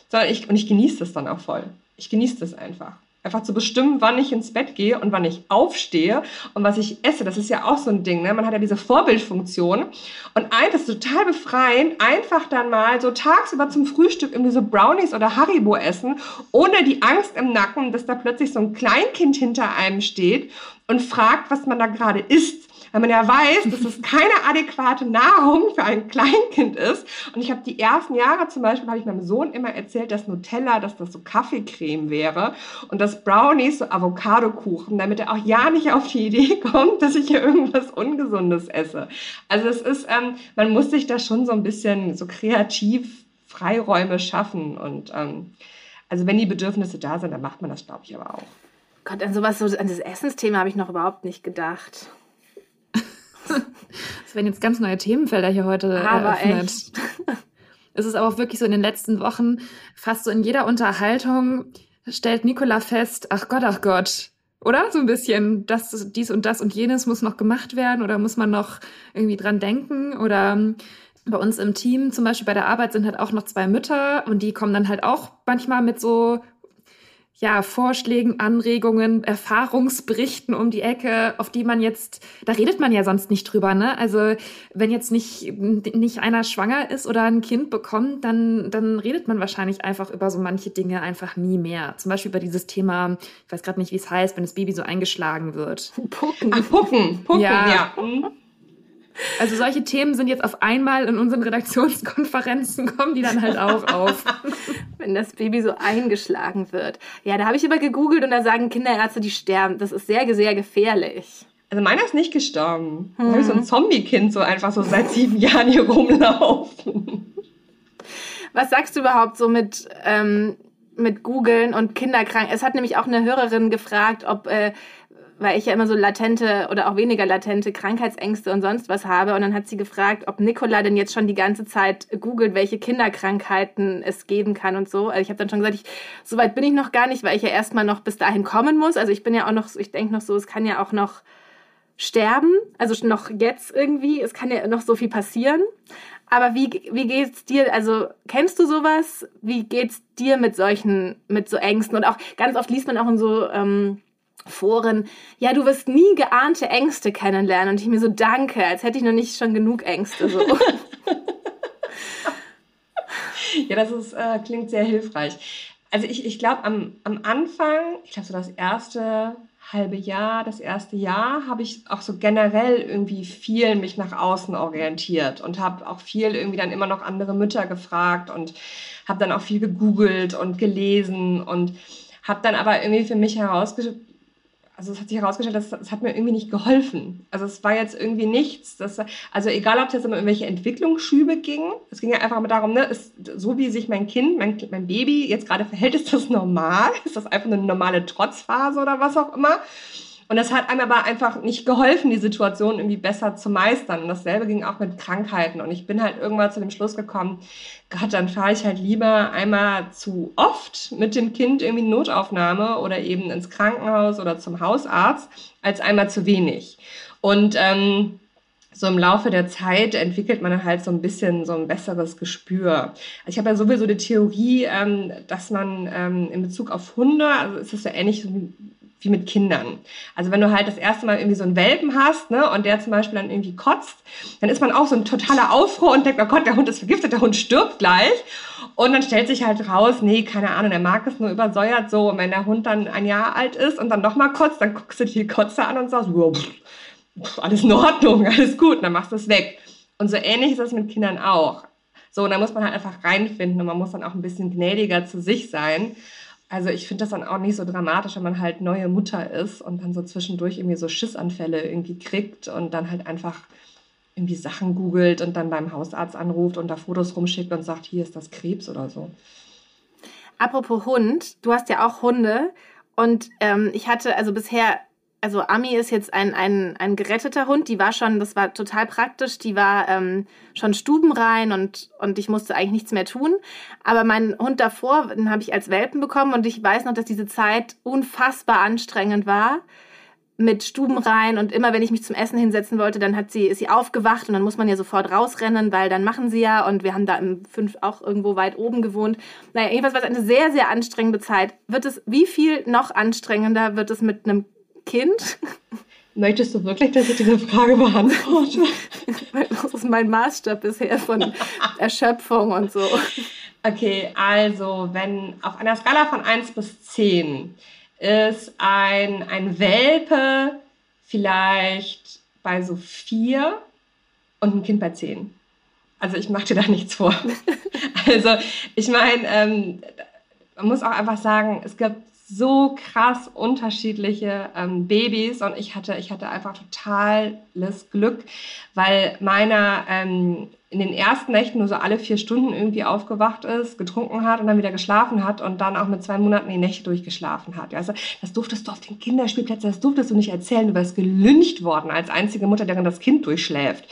Speaker 5: sondern ich, und ich genieße das dann auch voll. Ich genieße das einfach. Einfach zu bestimmen, wann ich ins Bett gehe und wann ich aufstehe und was ich esse. Das ist ja auch so ein Ding. Ne? Man hat ja diese Vorbildfunktion. Und eins ist total befreiend, einfach dann mal so tagsüber zum Frühstück irgendwie so Brownies oder Haribo essen, ohne die Angst im Nacken, dass da plötzlich so ein Kleinkind hinter einem steht und fragt, was man da gerade isst weil man ja weiß, dass es keine adäquate Nahrung für ein Kleinkind ist. Und ich habe die ersten Jahre zum Beispiel, habe ich meinem Sohn immer erzählt, dass Nutella, dass das so Kaffeecreme wäre und dass Brownies so Avocadokuchen, damit er auch ja nicht auf die Idee kommt, dass ich hier irgendwas Ungesundes esse. Also es ist, ähm, man muss sich da schon so ein bisschen so kreativ Freiräume schaffen und ähm, also wenn die Bedürfnisse da sind, dann macht man das, glaube ich, aber auch.
Speaker 3: Gott, an sowas, so an das Essensthema habe ich noch überhaupt nicht gedacht.
Speaker 4: Das werden jetzt ganz neue Themenfelder hier heute aber eröffnet. Echt. Es ist aber auch wirklich so in den letzten Wochen, fast so in jeder Unterhaltung stellt Nicola fest, ach Gott, ach Gott, oder? So ein bisschen, das, dies und das und jenes muss noch gemacht werden oder muss man noch irgendwie dran denken oder ähm, bei uns im Team, zum Beispiel bei der Arbeit, sind halt auch noch zwei Mütter und die kommen dann halt auch manchmal mit so ja, Vorschlägen, Anregungen, Erfahrungsberichten um die Ecke, auf die man jetzt, da redet man ja sonst nicht drüber, ne? Also, wenn jetzt nicht, nicht einer schwanger ist oder ein Kind bekommt, dann, dann redet man wahrscheinlich einfach über so manche Dinge einfach nie mehr. Zum Beispiel über dieses Thema, ich weiß gerade nicht, wie es heißt, wenn das Baby so eingeschlagen wird.
Speaker 5: Pucken. Ach, Pucken. Pucken, ja. ja.
Speaker 4: Also solche Themen sind jetzt auf einmal in unseren Redaktionskonferenzen, kommen die dann halt auch auf.
Speaker 3: Wenn das Baby so eingeschlagen wird. Ja, da habe ich immer gegoogelt und da sagen Kinderärzte, die sterben. Das ist sehr, sehr gefährlich.
Speaker 5: Also meiner ist nicht gestorben. Hm. Da habe ich so ein Zombie-Kind so einfach so seit sieben Jahren hier rumlaufen.
Speaker 3: Was sagst du überhaupt so mit, ähm, mit Googeln und Kinderkrank? Es hat nämlich auch eine Hörerin gefragt, ob äh, weil ich ja immer so latente oder auch weniger latente Krankheitsängste und sonst was habe. Und dann hat sie gefragt, ob Nicola denn jetzt schon die ganze Zeit googelt, welche Kinderkrankheiten es geben kann und so. Also ich habe dann schon gesagt, ich, so weit bin ich noch gar nicht, weil ich ja erstmal noch bis dahin kommen muss. Also ich bin ja auch noch, ich denke noch so, es kann ja auch noch sterben, also noch jetzt irgendwie, es kann ja noch so viel passieren. Aber wie, wie geht's dir? Also, kennst du sowas? Wie geht's dir mit solchen, mit so Ängsten? Und auch ganz oft liest man auch in so ähm, Foren, ja, du wirst nie geahnte Ängste kennenlernen. Und ich mir so danke, als hätte ich noch nicht schon genug Ängste. So.
Speaker 5: ja, das ist, äh, klingt sehr hilfreich. Also ich, ich glaube, am, am Anfang, ich glaube so das erste halbe Jahr, das erste Jahr, habe ich auch so generell irgendwie viel mich nach außen orientiert und habe auch viel irgendwie dann immer noch andere Mütter gefragt und habe dann auch viel gegoogelt und gelesen und habe dann aber irgendwie für mich herausgefunden, also es hat sich herausgestellt, dass es hat mir irgendwie nicht geholfen. Also es war jetzt irgendwie nichts. Das, also egal, ob es jetzt um irgendwelche Entwicklungsschübe ging, es ging ja einfach mal darum, ne, ist, so wie sich mein Kind, mein, mein Baby jetzt gerade verhält, ist das normal? Ist das einfach eine normale Trotzphase oder was auch immer? Und das hat einem aber einfach nicht geholfen, die Situation irgendwie besser zu meistern. Und dasselbe ging auch mit Krankheiten. Und ich bin halt irgendwann zu dem Schluss gekommen, Gott, dann fahre ich halt lieber einmal zu oft mit dem Kind irgendwie in Notaufnahme oder eben ins Krankenhaus oder zum Hausarzt, als einmal zu wenig. Und ähm, so im Laufe der Zeit entwickelt man halt so ein bisschen so ein besseres Gespür. Also ich habe ja sowieso die Theorie, ähm, dass man ähm, in Bezug auf Hunde, also ist das ja ähnlich wie mit Kindern. Also wenn du halt das erste Mal irgendwie so einen Welpen hast, ne, und der zum Beispiel dann irgendwie kotzt, dann ist man auch so ein totaler Aufruhr und denkt, oh Gott, der Hund ist vergiftet, der Hund stirbt gleich. Und dann stellt sich halt raus, nee, keine Ahnung, der mag es nur übersäuert so. Und wenn der Hund dann ein Jahr alt ist und dann nochmal kotzt, dann guckst du die Kotze an und sagst, wow, alles in Ordnung, alles gut, dann machst du es weg. Und so ähnlich ist das mit Kindern auch. So, und da muss man halt einfach reinfinden und man muss dann auch ein bisschen gnädiger zu sich sein. Also ich finde das dann auch nicht so dramatisch, wenn man halt neue Mutter ist und dann so zwischendurch irgendwie so Schissanfälle irgendwie kriegt und dann halt einfach irgendwie Sachen googelt und dann beim Hausarzt anruft und da Fotos rumschickt und sagt, hier ist das Krebs oder so.
Speaker 3: Apropos Hund, du hast ja auch Hunde und ähm, ich hatte also bisher also Ami ist jetzt ein, ein, ein geretteter Hund. Die war schon, das war total praktisch. Die war ähm, schon stubenrein und, und ich musste eigentlich nichts mehr tun. Aber mein Hund davor, den habe ich als Welpen bekommen und ich weiß noch, dass diese Zeit unfassbar anstrengend war mit Stubenrein und immer wenn ich mich zum Essen hinsetzen wollte, dann hat sie ist sie aufgewacht und dann muss man ja sofort rausrennen, weil dann machen sie ja und wir haben da im fünf auch irgendwo weit oben gewohnt. Naja, jedenfalls war es eine sehr sehr anstrengende Zeit. Wird es wie viel noch anstrengender wird es mit einem Kind.
Speaker 5: Möchtest du wirklich, dass ich diese Frage beantworte?
Speaker 3: das ist mein Maßstab bisher von Erschöpfung und so.
Speaker 5: Okay, also wenn auf einer Skala von 1 bis 10 ist ein, ein Welpe vielleicht bei so 4 und ein Kind bei 10. Also ich mache dir da nichts vor. also ich meine, ähm, man muss auch einfach sagen, es gibt so krass unterschiedliche ähm, Babys und ich hatte, ich hatte einfach totales Glück, weil meiner ähm, in den ersten Nächten nur so alle vier Stunden irgendwie aufgewacht ist, getrunken hat und dann wieder geschlafen hat und dann auch mit zwei Monaten die Nächte durchgeschlafen hat. Also das durftest du auf den Kinderspielplätzen, das durftest du nicht erzählen, du wärst gelüncht worden als einzige Mutter, deren das Kind durchschläft.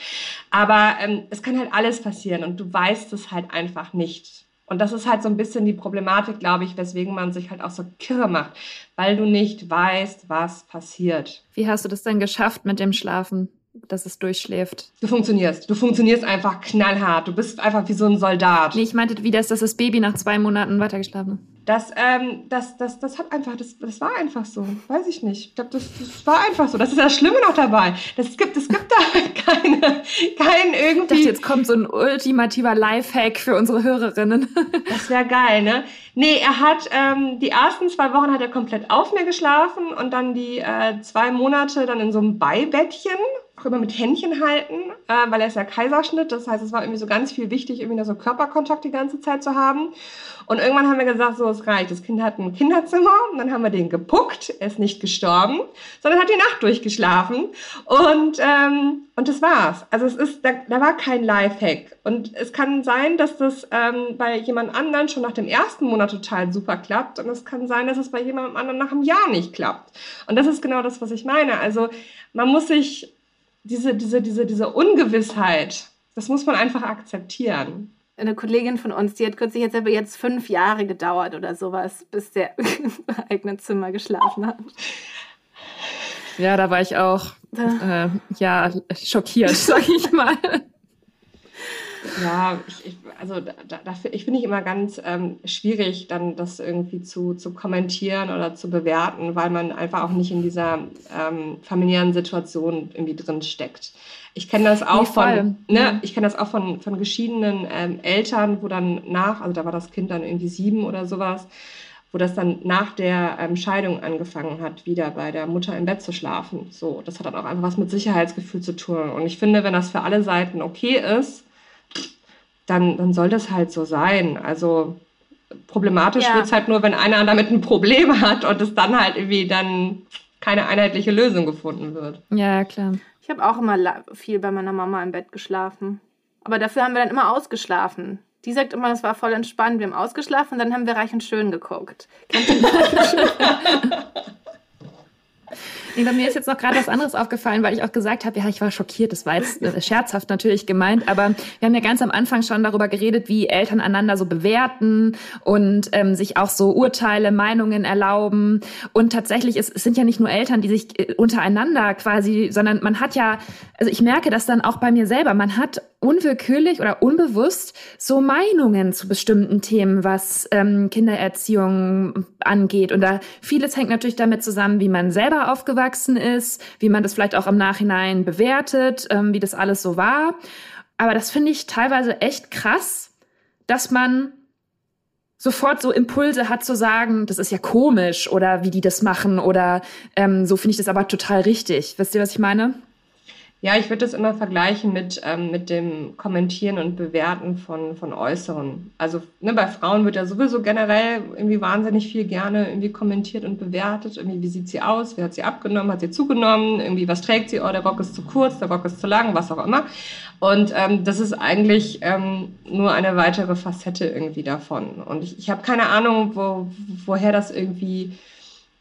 Speaker 5: Aber ähm, es kann halt alles passieren und du weißt es halt einfach nicht. Und das ist halt so ein bisschen die Problematik, glaube ich, weswegen man sich halt auch so kirre macht, weil du nicht weißt, was passiert.
Speaker 4: Wie hast du das denn geschafft mit dem Schlafen? dass es durchschläft.
Speaker 5: Du funktionierst. Du funktionierst einfach knallhart. Du bist einfach wie so ein Soldat.
Speaker 4: Nee, ich meinte, wie das, dass das Baby nach zwei Monaten weitergeschlafen hat.
Speaker 5: Das, ähm, das, das, das hat einfach, das, das war einfach so. Weiß ich nicht. Ich glaube, das, das war einfach so. Das ist das Schlimme noch dabei. Das gibt, es gibt da keine, kein irgendwie. Ich
Speaker 4: dachte, jetzt kommt so ein ultimativer Lifehack für unsere Hörerinnen.
Speaker 5: das wäre geil, ne? Nee, er hat, ähm, die ersten zwei Wochen hat er komplett auf mir geschlafen und dann die äh, zwei Monate dann in so einem Beibettchen auch immer mit Händchen halten, äh, weil er ist ja Kaiserschnitt. Das heißt, es war irgendwie so ganz viel wichtig, irgendwie so Körperkontakt die ganze Zeit zu haben. Und irgendwann haben wir gesagt, so, es reicht. Das Kind hat ein Kinderzimmer und dann haben wir den gepuckt. Er ist nicht gestorben, sondern hat die Nacht durchgeschlafen. Und, ähm, und das war's. Also es ist, da, da war kein Lifehack. Und es kann sein, dass das ähm, bei jemand anderen schon nach dem ersten Monat total super klappt. Und es kann sein, dass es bei jemandem anderen nach einem Jahr nicht klappt. Und das ist genau das, was ich meine. Also man muss sich diese, diese, diese, diese Ungewissheit, das muss man einfach akzeptieren.
Speaker 3: Eine Kollegin von uns, die hat kürzlich jetzt aber jetzt fünf Jahre gedauert oder sowas, bis der im eigenen Zimmer geschlafen hat.
Speaker 4: Ja, da war ich auch äh, ja schockiert, sag ich mal.
Speaker 5: Ja, ich, ich also da, dafür, ich finde ich immer ganz ähm, schwierig, dann das irgendwie zu, zu kommentieren oder zu bewerten, weil man einfach auch nicht in dieser ähm, familiären Situation irgendwie drin steckt. Ich kenne das auch nee, von, ne, ich kenne das auch von, von geschiedenen ähm, Eltern, wo dann nach, also da war das Kind dann irgendwie sieben oder sowas, wo das dann nach der ähm, Scheidung angefangen hat, wieder bei der Mutter im Bett zu schlafen. So, das hat dann auch einfach was mit Sicherheitsgefühl zu tun. Und ich finde, wenn das für alle Seiten okay ist, dann, dann soll das halt so sein. Also problematisch ja. wird es halt nur, wenn einer damit ein Problem hat und es dann halt irgendwie dann keine einheitliche Lösung gefunden wird.
Speaker 4: Ja, klar.
Speaker 3: Ich habe auch immer viel bei meiner Mama im Bett geschlafen. Aber dafür haben wir dann immer ausgeschlafen. Die sagt immer, es war voll entspannt. Wir haben ausgeschlafen und dann haben wir Reich und Schön geguckt. Kennt ihr?
Speaker 4: Nee, bei mir ist jetzt noch gerade was anderes aufgefallen, weil ich auch gesagt habe, ja, ich war schockiert, das war jetzt äh, scherzhaft natürlich gemeint, aber wir haben ja ganz am Anfang schon darüber geredet, wie Eltern einander so bewerten und ähm, sich auch so Urteile, Meinungen erlauben. Und tatsächlich, es, es sind ja nicht nur Eltern, die sich äh, untereinander quasi, sondern man hat ja, also ich merke das dann auch bei mir selber, man hat unwillkürlich oder unbewusst so Meinungen zu bestimmten Themen, was ähm, Kindererziehung angeht. Und da vieles hängt natürlich damit zusammen, wie man selber aufgewachsen ist, wie man das vielleicht auch im Nachhinein bewertet, ähm, wie das alles so war. Aber das finde ich teilweise echt krass, dass man sofort so Impulse hat zu sagen, das ist ja komisch oder wie die das machen oder ähm, so finde ich das aber total richtig. Wisst ihr, was ich meine?
Speaker 5: Ja, ich würde das immer vergleichen mit, ähm, mit dem Kommentieren und Bewerten von, von Äußeren. Also ne, bei Frauen wird ja sowieso generell irgendwie wahnsinnig viel gerne irgendwie kommentiert und bewertet. Irgendwie, wie sieht sie aus? Wie hat sie abgenommen? Hat sie zugenommen? Irgendwie, was trägt sie? Oh, der Rock ist zu kurz, der Rock ist zu lang, was auch immer. Und ähm, das ist eigentlich ähm, nur eine weitere Facette irgendwie davon. Und ich, ich habe keine Ahnung, wo, woher das irgendwie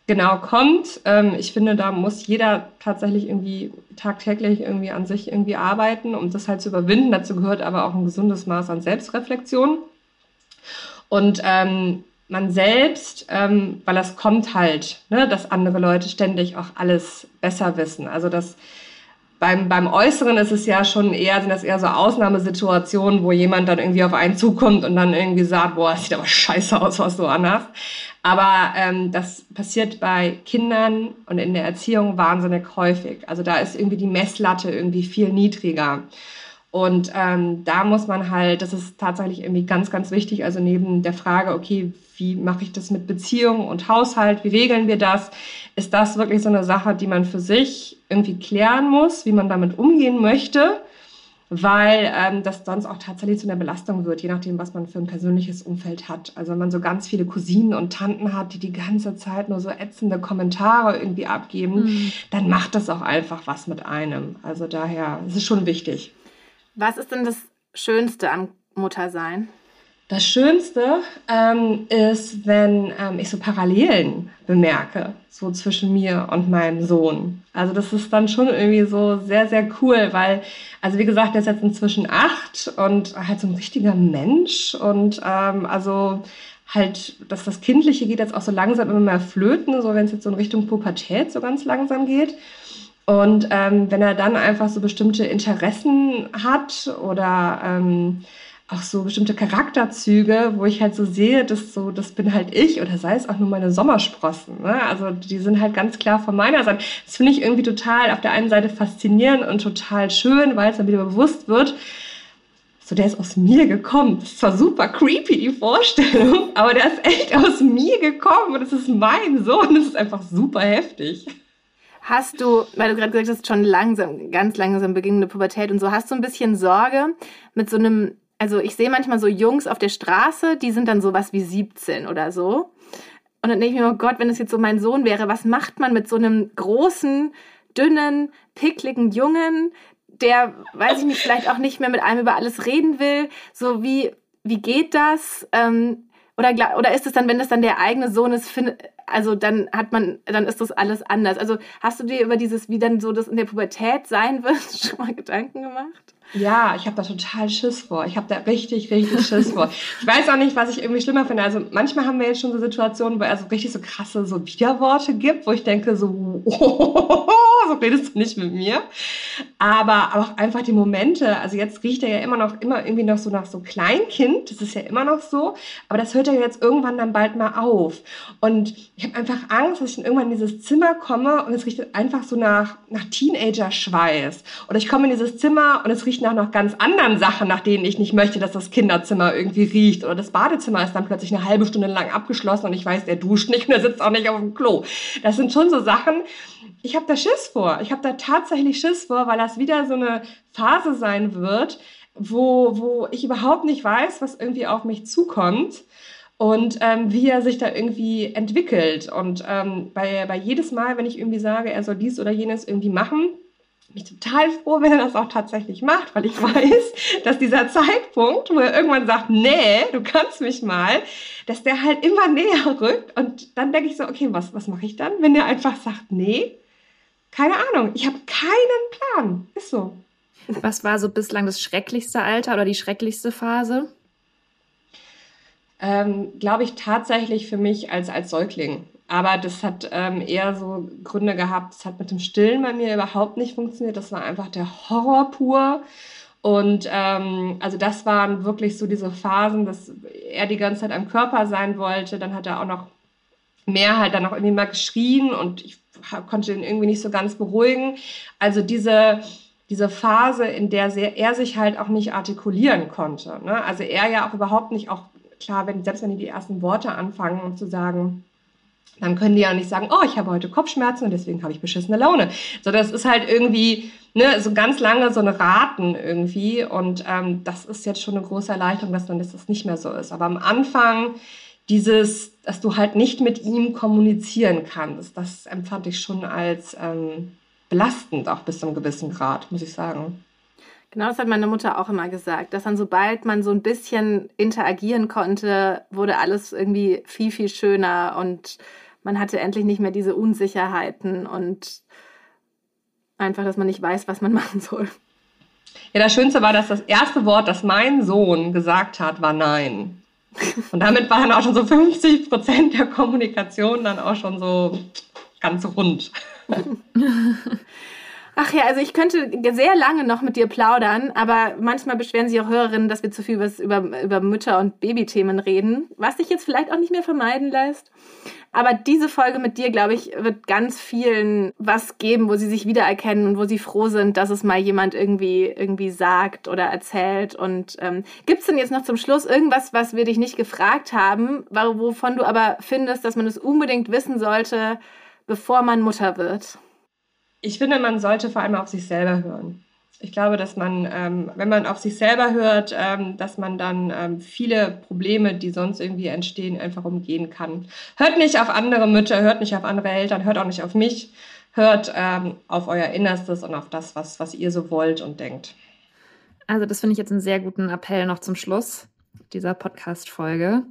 Speaker 5: genau kommt. Ähm, ich finde, da muss jeder tatsächlich irgendwie tagtäglich irgendwie an sich irgendwie arbeiten, um das halt zu überwinden. Dazu gehört aber auch ein gesundes Maß an Selbstreflexion. Und ähm, man selbst, ähm, weil das kommt halt, ne, dass andere Leute ständig auch alles besser wissen. Also das beim, beim Äußeren ist es ja schon eher, sind das eher so Ausnahmesituationen, wo jemand dann irgendwie auf einen zukommt und dann irgendwie sagt, boah, sieht aber scheiße aus, was du anhast. Aber ähm, das passiert bei Kindern und in der Erziehung wahnsinnig häufig. Also da ist irgendwie die Messlatte irgendwie viel niedriger. Und ähm, da muss man halt, das ist tatsächlich irgendwie ganz, ganz wichtig. Also neben der Frage, okay, wie mache ich das mit Beziehung und Haushalt, wie regeln wir das, ist das wirklich so eine Sache, die man für sich irgendwie klären muss, wie man damit umgehen möchte weil ähm, das sonst auch tatsächlich zu einer Belastung wird, je nachdem, was man für ein persönliches Umfeld hat. Also wenn man so ganz viele Cousinen und Tanten hat, die die ganze Zeit nur so ätzende Kommentare irgendwie abgeben, mhm. dann macht das auch einfach was mit einem. Also daher, es ist schon wichtig.
Speaker 3: Was ist denn das Schönste am Muttersein?
Speaker 5: Das Schönste ähm, ist, wenn ähm, ich so Parallelen bemerke, so zwischen mir und meinem Sohn. Also das ist dann schon irgendwie so sehr, sehr cool, weil, also wie gesagt, der ist jetzt inzwischen acht und halt so ein richtiger Mensch und ähm, also halt, dass das Kindliche geht jetzt auch so langsam immer mehr flöten, so wenn es jetzt so in Richtung Pubertät so ganz langsam geht. Und ähm, wenn er dann einfach so bestimmte Interessen hat oder ähm, auch so bestimmte Charakterzüge, wo ich halt so sehe, dass so, das bin halt ich oder sei es auch nur meine Sommersprossen. Ne? Also die sind halt ganz klar von meiner Seite. Das finde ich irgendwie total auf der einen Seite faszinierend und total schön, weil es dann wieder bewusst wird, so der ist aus mir gekommen. Das ist zwar super creepy, die Vorstellung, aber der ist echt aus mir gekommen und das ist mein Sohn. Das ist einfach super heftig.
Speaker 3: Hast du, weil du gerade gesagt hast, schon langsam, ganz langsam beginnende Pubertät und so, hast du ein bisschen Sorge mit so einem also ich sehe manchmal so Jungs auf der Straße, die sind dann sowas wie 17 oder so. Und dann denke ich mir, oh Gott, wenn das jetzt so mein Sohn wäre, was macht man mit so einem großen, dünnen, pickligen Jungen, der, weiß ich nicht, vielleicht auch nicht mehr mit einem über alles reden will? So wie, wie geht das? Ähm, oder, oder ist es dann, wenn das dann der eigene Sohn ist, find, also dann hat man, dann ist das alles anders. Also hast du dir über dieses, wie dann so das in der Pubertät sein wird, schon mal Gedanken gemacht?
Speaker 5: Ja, ich habe da total Schiss vor. Ich habe da richtig, richtig Schiss vor. Ich weiß auch nicht, was ich irgendwie schlimmer finde. Also manchmal haben wir jetzt schon so Situationen, wo er so richtig so krasse so Widerworte gibt, wo ich denke so, oh, so redest du nicht mit mir. Aber auch einfach die Momente. Also jetzt riecht er ja immer noch, immer irgendwie noch so nach so Kleinkind. Das ist ja immer noch so. Aber das hört ja jetzt irgendwann dann bald mal auf. Und ich habe einfach Angst, dass ich dann irgendwann in dieses Zimmer komme und es riecht einfach so nach, nach Teenager-Schweiß. Oder ich komme in dieses Zimmer und es riecht nach noch ganz anderen Sachen, nach denen ich nicht möchte, dass das Kinderzimmer irgendwie riecht. Oder das Badezimmer ist dann plötzlich eine halbe Stunde lang abgeschlossen und ich weiß, der duscht nicht und er sitzt auch nicht auf dem Klo. Das sind schon so Sachen, ich habe da Schiss vor. Ich habe da tatsächlich Schiss vor, weil das wieder so eine Phase sein wird, wo, wo ich überhaupt nicht weiß, was irgendwie auf mich zukommt und ähm, wie er sich da irgendwie entwickelt. Und ähm, bei, bei jedes Mal, wenn ich irgendwie sage, er soll dies oder jenes irgendwie machen, bin ich total froh, wenn er das auch tatsächlich macht, weil ich weiß, dass dieser Zeitpunkt, wo er irgendwann sagt, nee, du kannst mich mal, dass der halt immer näher rückt. Und dann denke ich so, okay, was, was mache ich dann, wenn der einfach sagt, nee? Keine Ahnung, ich habe keinen Plan. Ist so.
Speaker 4: Was war so bislang das schrecklichste Alter oder die schrecklichste Phase?
Speaker 5: Ähm, Glaube ich tatsächlich für mich als, als Säugling. Aber das hat ähm, eher so Gründe gehabt. Es hat mit dem Stillen bei mir überhaupt nicht funktioniert. Das war einfach der Horror pur. Und ähm, also das waren wirklich so diese Phasen, dass er die ganze Zeit am Körper sein wollte. Dann hat er auch noch mehr halt dann noch irgendwie mal geschrien und ich konnte ihn irgendwie nicht so ganz beruhigen. Also diese diese Phase, in der er sich halt auch nicht artikulieren konnte. Ne? Also er ja auch überhaupt nicht auch klar, wenn, selbst wenn die die ersten Worte anfangen und zu sagen, dann können die ja nicht sagen, oh, ich habe heute Kopfschmerzen und deswegen habe ich beschissene Laune. So, das ist halt irgendwie ne, so ganz lange so ein Raten irgendwie. Und ähm, das ist jetzt schon eine große Erleichterung, dass dann das nicht mehr so ist. Aber am Anfang dieses, dass du halt nicht mit ihm kommunizieren kannst, das empfand ich schon als ähm, belastend, auch bis zu einem gewissen Grad, muss ich sagen.
Speaker 3: Genau, das hat meine Mutter auch immer gesagt, dass dann sobald man so ein bisschen interagieren konnte, wurde alles irgendwie viel, viel schöner und man hatte endlich nicht mehr diese Unsicherheiten und einfach, dass man nicht weiß, was man machen soll.
Speaker 5: Ja, das Schönste war, dass das erste Wort, das mein Sohn gesagt hat, war Nein. Und damit war dann auch schon so 50 Prozent der Kommunikation dann auch schon so ganz rund.
Speaker 3: Ach ja, also ich könnte sehr lange noch mit dir plaudern, aber manchmal beschweren sich auch Hörerinnen, dass wir zu viel über, über Mütter- und Babythemen reden, was sich jetzt vielleicht auch nicht mehr vermeiden lässt. Aber diese Folge mit dir, glaube ich, wird ganz vielen was geben, wo sie sich wiedererkennen und wo sie froh sind, dass es mal jemand irgendwie, irgendwie sagt oder erzählt. Und ähm, gibt es denn jetzt noch zum Schluss irgendwas, was wir dich nicht gefragt haben, wovon du aber findest, dass man es unbedingt wissen sollte, bevor man Mutter wird?
Speaker 5: ich finde, man sollte vor allem auf sich selber hören. Ich glaube, dass man, ähm, wenn man auf sich selber hört, ähm, dass man dann ähm, viele Probleme, die sonst irgendwie entstehen, einfach umgehen kann. Hört nicht auf andere Mütter, hört nicht auf andere Eltern, hört auch nicht auf mich, hört ähm, auf euer Innerstes und auf das, was, was ihr so wollt und denkt.
Speaker 4: Also das finde ich jetzt einen sehr guten Appell noch zum Schluss dieser Podcast-Folge.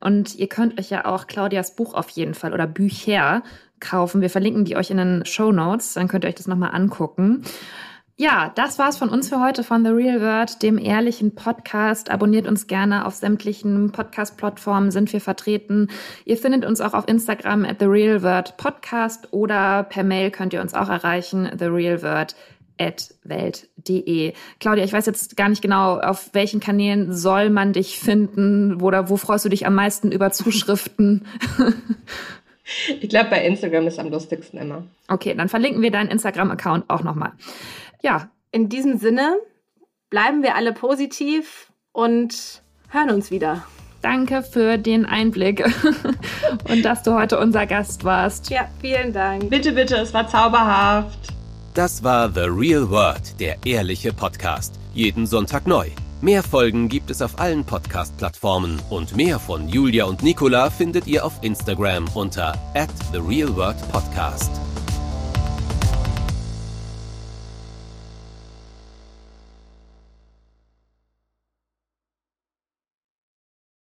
Speaker 4: Und ihr könnt euch ja auch Claudias Buch auf jeden Fall oder Bücher kaufen. Wir verlinken die euch in den Show Notes, dann könnt ihr euch das nochmal angucken. Ja, das war's von uns für heute von The Real Word, dem ehrlichen Podcast. Abonniert uns gerne auf sämtlichen Podcast-Plattformen sind wir vertreten. Ihr findet uns auch auf Instagram at The Real Word Podcast oder per Mail könnt ihr uns auch erreichen, The Real Word at welt.de. Claudia, ich weiß jetzt gar nicht genau, auf welchen Kanälen soll man dich finden oder wo freust du dich am meisten über Zuschriften?
Speaker 5: Ich glaube, bei Instagram ist am lustigsten immer.
Speaker 4: Okay, dann verlinken wir deinen Instagram-Account auch nochmal. Ja.
Speaker 3: In diesem Sinne bleiben wir alle positiv und hören uns wieder.
Speaker 4: Danke für den Einblick und dass du heute unser Gast warst.
Speaker 3: Ja, vielen Dank.
Speaker 5: Bitte, bitte, es war zauberhaft.
Speaker 1: Das war The Real World, der ehrliche Podcast. Jeden Sonntag neu. Mehr Folgen gibt es auf allen Podcast-Plattformen und mehr von Julia und Nicola findet ihr auf Instagram unter at The Real World Podcast.